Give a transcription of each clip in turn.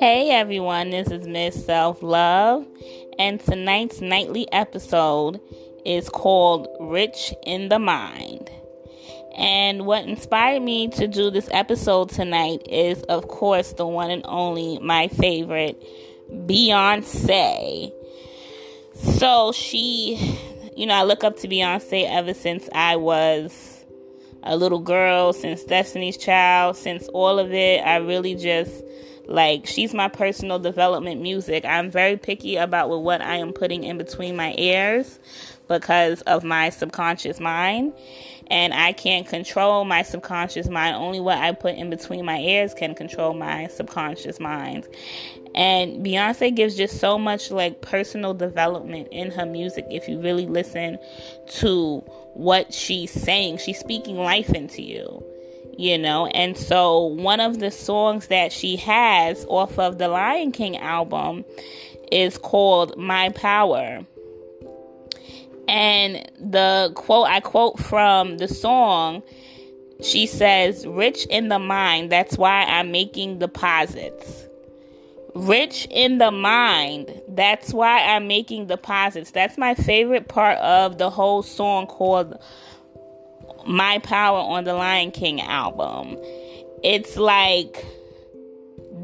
Hey everyone, this is Miss Self Love, and tonight's nightly episode is called Rich in the Mind. And what inspired me to do this episode tonight is, of course, the one and only my favorite, Beyonce. So she, you know, I look up to Beyonce ever since I was a little girl, since Destiny's Child, since all of it. I really just like she's my personal development music. I'm very picky about what I am putting in between my ears because of my subconscious mind. And I can't control my subconscious mind. Only what I put in between my ears can control my subconscious mind. And Beyonce gives just so much like personal development in her music if you really listen to what she's saying. She's speaking life into you you know. And so, one of the songs that she has off of the Lion King album is called My Power. And the quote I quote from the song, she says, Rich in the mind, that's why I'm making deposits. Rich in the mind, that's why I'm making deposits. That's my favorite part of the whole song called my Power on the Lion King album. It's like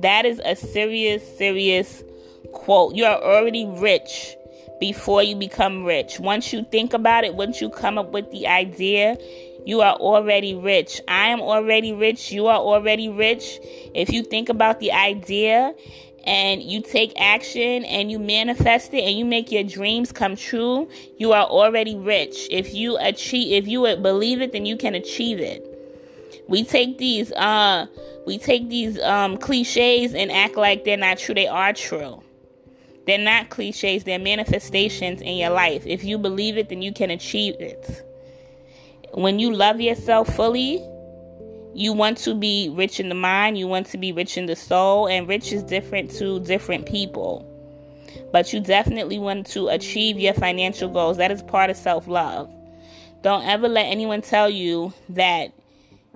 that is a serious, serious quote. You are already rich before you become rich. Once you think about it, once you come up with the idea, you are already rich. I am already rich. You are already rich. If you think about the idea and you take action and you manifest it and you make your dreams come true, you are already rich. If you achieve if you believe it, then you can achieve it. We take these uh we take these um cliches and act like they're not true. They are true. They're not cliches, they're manifestations in your life. If you believe it, then you can achieve it. When you love yourself fully, you want to be rich in the mind, you want to be rich in the soul, and rich is different to different people. But you definitely want to achieve your financial goals. That is part of self love. Don't ever let anyone tell you that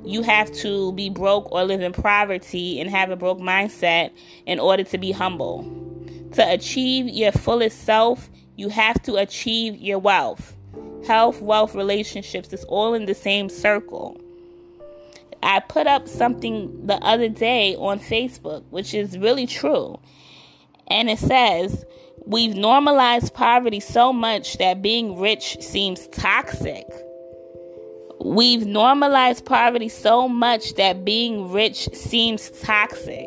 you have to be broke or live in poverty and have a broke mindset in order to be humble. To achieve your fullest self, you have to achieve your wealth. Health, wealth, relationships, it's all in the same circle. I put up something the other day on Facebook, which is really true. And it says, We've normalized poverty so much that being rich seems toxic. We've normalized poverty so much that being rich seems toxic.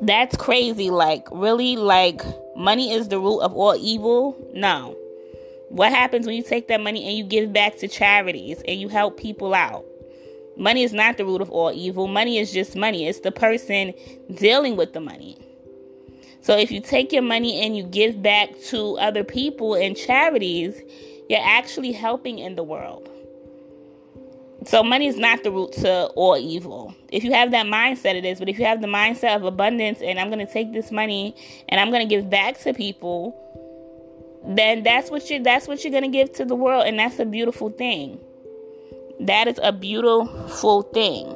That's crazy. Like, really? Like, money is the root of all evil? No. What happens when you take that money and you give back to charities and you help people out? Money is not the root of all evil. Money is just money. It's the person dealing with the money. So if you take your money and you give back to other people and charities, you're actually helping in the world. So money is not the root to all evil. If you have that mindset, it is. But if you have the mindset of abundance and I'm going to take this money and I'm going to give back to people, then that's what you that's what you're going to give to the world, and that's a beautiful thing. That is a beautiful thing.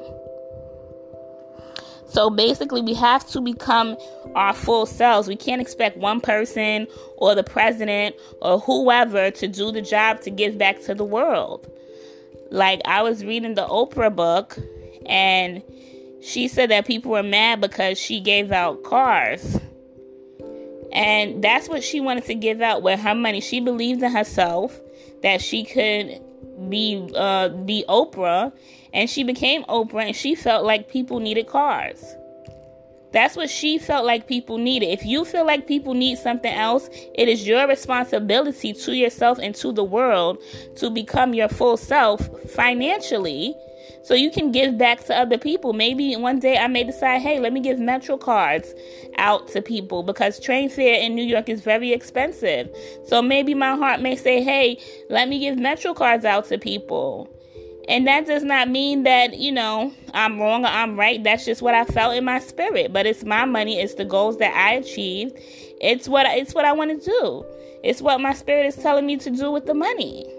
So basically, we have to become our full selves. We can't expect one person or the president or whoever to do the job to give back to the world. Like, I was reading the Oprah book, and she said that people were mad because she gave out cars. And that's what she wanted to give out with her money. She believed in herself that she could be uh, be Oprah, and she became Oprah, and she felt like people needed cars. That's what she felt like people needed. If you feel like people need something else, it is your responsibility to yourself and to the world to become your full self financially so you can give back to other people. Maybe one day I may decide, hey, let me give Metro cards out to people because train fare in New York is very expensive. So maybe my heart may say, hey, let me give Metro cards out to people. And that does not mean that, you know, I'm wrong or I'm right. That's just what I felt in my spirit. But it's my money, it's the goals that I achieved. It's what it's what I want to do. It's what my spirit is telling me to do with the money.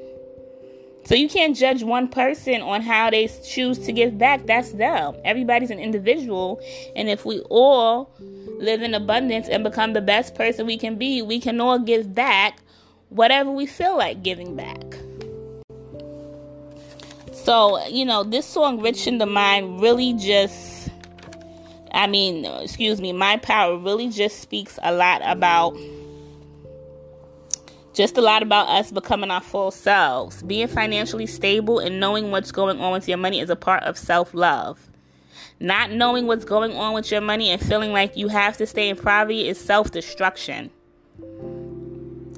So you can't judge one person on how they choose to give back. That's them. Everybody's an individual. And if we all live in abundance and become the best person we can be, we can all give back whatever we feel like giving back. So, you know, this song, Rich in the Mind, really just, I mean, excuse me, My Power really just speaks a lot about just a lot about us becoming our full selves. Being financially stable and knowing what's going on with your money is a part of self love. Not knowing what's going on with your money and feeling like you have to stay in poverty is self destruction.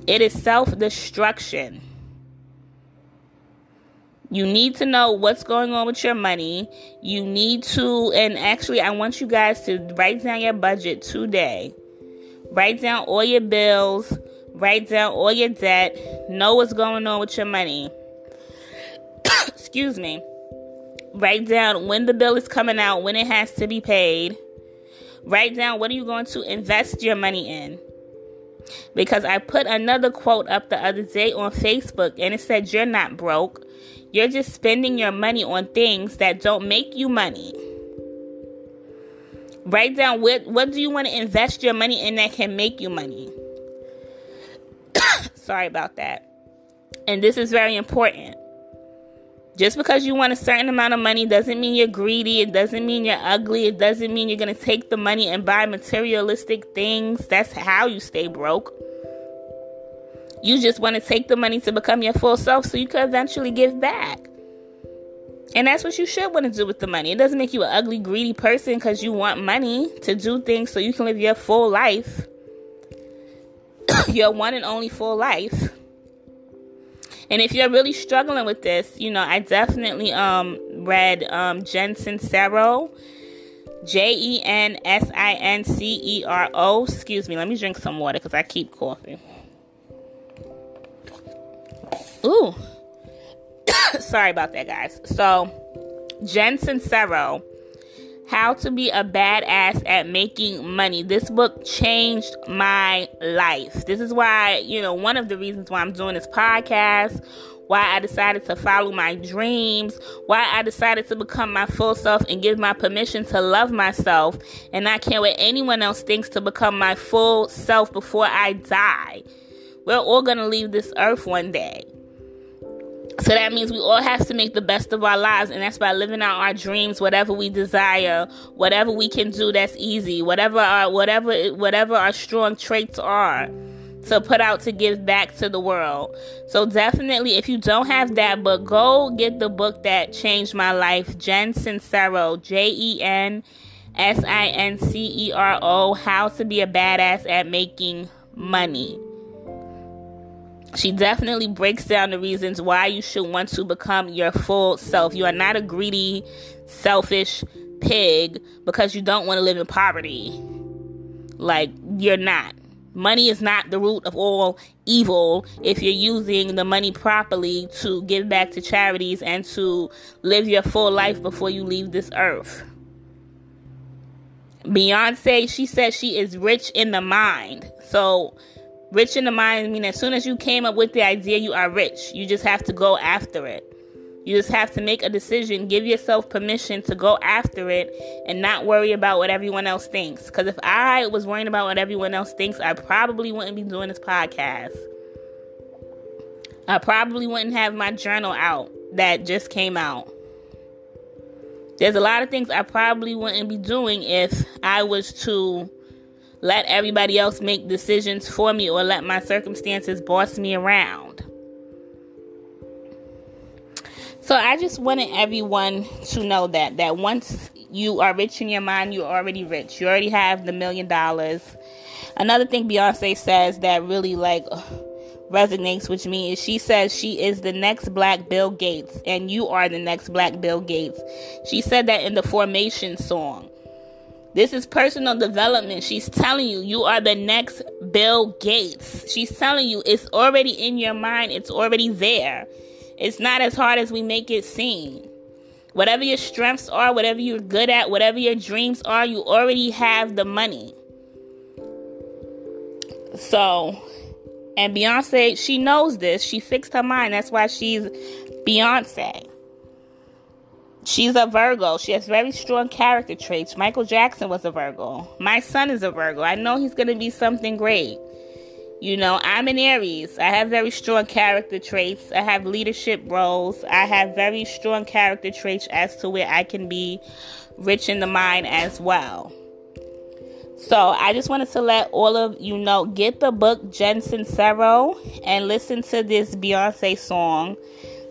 It is self destruction. You need to know what's going on with your money. You need to, and actually, I want you guys to write down your budget today. Write down all your bills Write down all your debt. Know what's going on with your money. Excuse me. Write down when the bill is coming out, when it has to be paid. Write down what are you going to invest your money in. Because I put another quote up the other day on Facebook and it said, You're not broke. You're just spending your money on things that don't make you money. Write down what, what do you want to invest your money in that can make you money. Sorry about that. And this is very important. Just because you want a certain amount of money doesn't mean you're greedy. It doesn't mean you're ugly. It doesn't mean you're going to take the money and buy materialistic things. That's how you stay broke. You just want to take the money to become your full self so you can eventually give back. And that's what you should want to do with the money. It doesn't make you an ugly, greedy person because you want money to do things so you can live your full life. your one and only full life. And if you're really struggling with this, you know, I definitely um read um Jen Sincero, J E N S I N C E R O. Excuse me, let me drink some water because I keep coughing. Ooh. Sorry about that, guys. So, Jen Sincero how to Be a Badass at Making Money. This book changed my life. This is why, you know, one of the reasons why I'm doing this podcast, why I decided to follow my dreams, why I decided to become my full self and give my permission to love myself and I can't wait anyone else thinks to become my full self before I die. We're all going to leave this earth one day. So that means we all have to make the best of our lives, and that's by living out our dreams, whatever we desire, whatever we can do that's easy, whatever our whatever whatever our strong traits are to put out to give back to the world. So definitely if you don't have that book, go get the book that changed my life, Jen Sincero, J E N S I N C E R O, How to Be a Badass at Making Money she definitely breaks down the reasons why you should want to become your full self. You are not a greedy, selfish pig because you don't want to live in poverty. Like, you're not. Money is not the root of all evil if you're using the money properly to give back to charities and to live your full life before you leave this earth. Beyonce, she says she is rich in the mind. So, Rich in the mind, I mean, as soon as you came up with the idea, you are rich. You just have to go after it. You just have to make a decision, give yourself permission to go after it and not worry about what everyone else thinks. Because if I was worrying about what everyone else thinks, I probably wouldn't be doing this podcast. I probably wouldn't have my journal out that just came out. There's a lot of things I probably wouldn't be doing if I was to let everybody else make decisions for me or let my circumstances boss me around. So I just wanted everyone to know that that once you are rich in your mind, you're already rich. You already have the million dollars. Another thing Beyonce says that really like resonates with me is she says she is the next black Bill Gates and you are the next black Bill Gates. She said that in the Formation song. This is personal development. She's telling you you are the next Bill Gates. She's telling you it's already in your mind, it's already there. It's not as hard as we make it seem. Whatever your strengths are, whatever you're good at, whatever your dreams are, you already have the money. So, And Beyonce, she knows this. She fixed her mind. That's why she's Beyonce. She's a Virgo. She has very strong character traits. Michael Jackson was a Virgo. My son is a Virgo. I know he's going to be something great. You know, I'm an Aries. I have very strong character traits. I have leadership roles. I have very strong character traits as to where I can be rich in the mind as well. So I just wanted to let all of you know get the book Jen Sincero and listen to this Beyonce song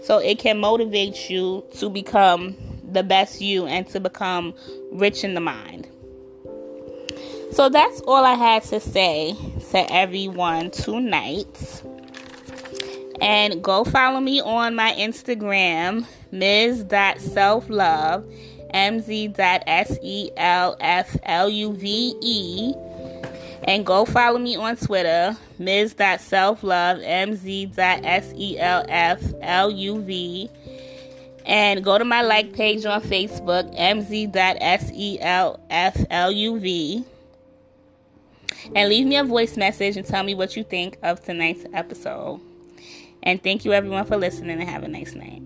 so it can motivate you to become the best you and to become rich in the mind. So that's all I had to say to everyone tonight. And go follow me on my Instagram, ms.selflove mz.selfluve. And go follow me on Twitter, ms.selflove, mz.selfluv. And go to my like page on Facebook, mz.selfluv. And leave me a voice message and tell me what you think of tonight's episode. And thank you everyone for listening and have a nice night.